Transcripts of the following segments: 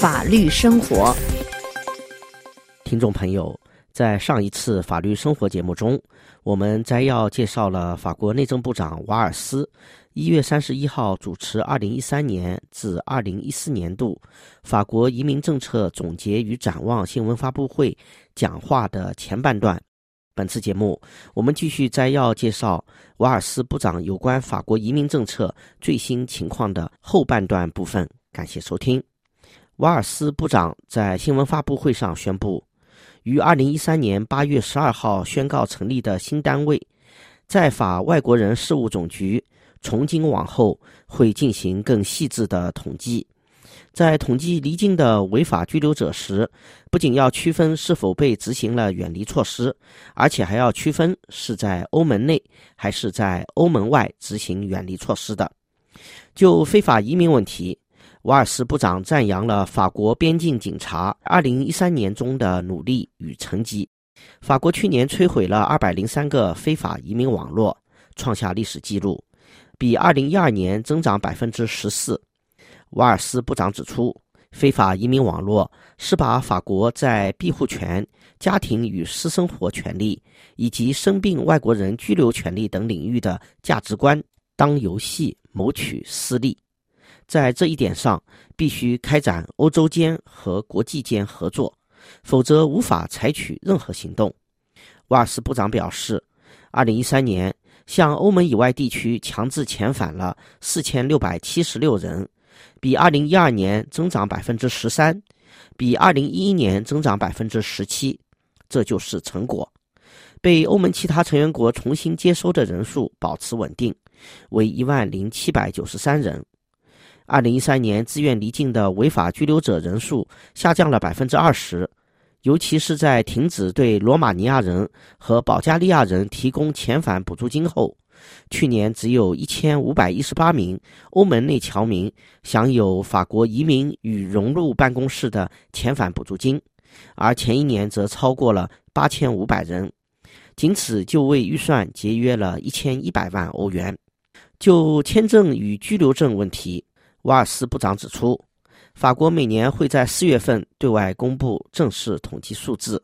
法律生活。听众朋友，在上一次法律生活节目中，我们摘要介绍了法国内政部长瓦尔斯一月三十一号主持二零一三年至二零一四年度法国移民政策总结与展望新闻发布会讲话的前半段。本次节目，我们继续摘要介绍瓦尔斯部长有关法国移民政策最新情况的后半段部分。感谢收听。瓦尔斯部长在新闻发布会上宣布，于二零一三年八月十二号宣告成立的新单位——在法外国人事务总局，从今往后会进行更细致的统计。在统计离境的违法居留者时，不仅要区分是否被执行了远离措施，而且还要区分是在欧盟内还是在欧盟外执行远离措施的。就非法移民问题，瓦尔斯部长赞扬了法国边境警察2013年中的努力与成绩。法国去年摧毁了203个非法移民网络，创下历史记录，比2012年增长14%。瓦尔斯部长指出，非法移民网络是把法国在庇护权、家庭与私生活权利以及生病外国人居留权利等领域的价值观当游戏谋取私利。在这一点上，必须开展欧洲间和国际间合作，否则无法采取任何行动。瓦尔斯部长表示，2013年向欧盟以外地区强制遣返了4676人。比二零一二年增长百分之十三，比二零一一年增长百分之十七，这就是成果。被欧盟其他成员国重新接收的人数保持稳定，为一万零七百九十三人。二零一三年自愿离境的违法居留者人数下降了百分之二十，尤其是在停止对罗马尼亚人和保加利亚人提供遣返补助金后。去年只有一千五百一十八名欧盟内侨民享有法国移民与融入办公室的遣返补助金，而前一年则超过了八千五百人，仅此就为预算节约了一千一百万欧元。就签证与居留证问题，瓦尔斯部长指出，法国每年会在四月份对外公布正式统计数字。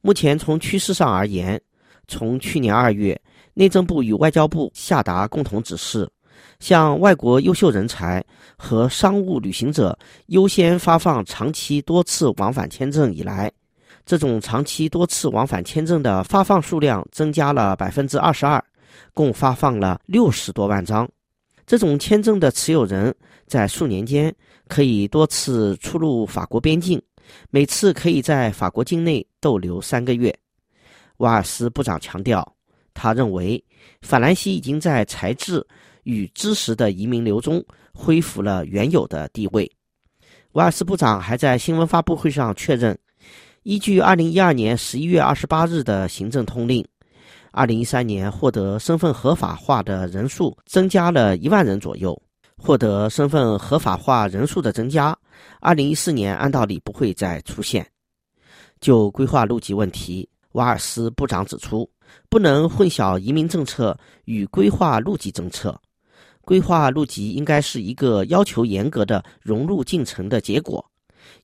目前从趋势上而言，从去年二月。内政部与外交部下达共同指示，向外国优秀人才和商务旅行者优先发放长期多次往返签证以来，这种长期多次往返签证的发放数量增加了百分之二十二，共发放了六十多万张。这种签证的持有人在数年间可以多次出入法国边境，每次可以在法国境内逗留三个月。瓦尔斯部长强调。他认为，法兰西已经在才智与知识的移民流中恢复了原有的地位。瓦尔斯部长还在新闻发布会上确认，依据2012年11月28日的行政通令，2013年获得身份合法化的人数增加了一万人左右。获得身份合法化人数的增加，2014年按道理不会再出现。就规划路籍问题，瓦尔斯部长指出。不能混淆移民政策与规划入籍政策。规划入籍应该是一个要求严格的融入进程的结果，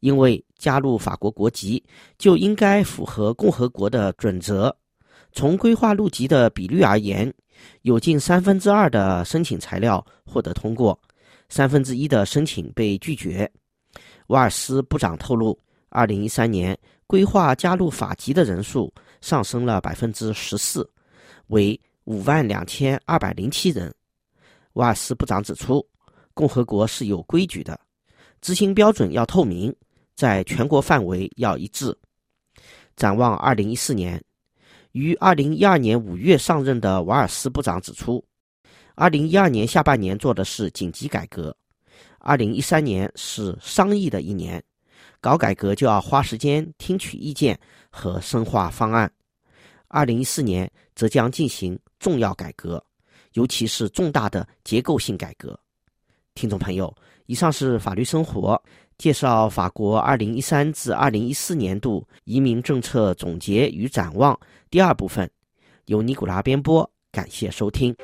因为加入法国国籍就应该符合共和国的准则。从规划入籍的比率而言，有近三分之二的申请材料获得通过，三分之一的申请被拒绝。瓦尔斯部长透露，二零一三年规划加入法籍的人数。上升了百分之十四，为五万两千二百零七人。瓦尔斯部长指出，共和国是有规矩的，执行标准要透明，在全国范围要一致。展望二零一四年，于二零一二年五月上任的瓦尔斯部长指出，二零一二年下半年做的是紧急改革，二零一三年是商议的一年。搞改革就要花时间听取意见和深化方案。二零一四年则将进行重要改革，尤其是重大的结构性改革。听众朋友，以上是法律生活介绍法国二零一三至二零一四年度移民政策总结与展望第二部分，由尼古拉编播，感谢收听。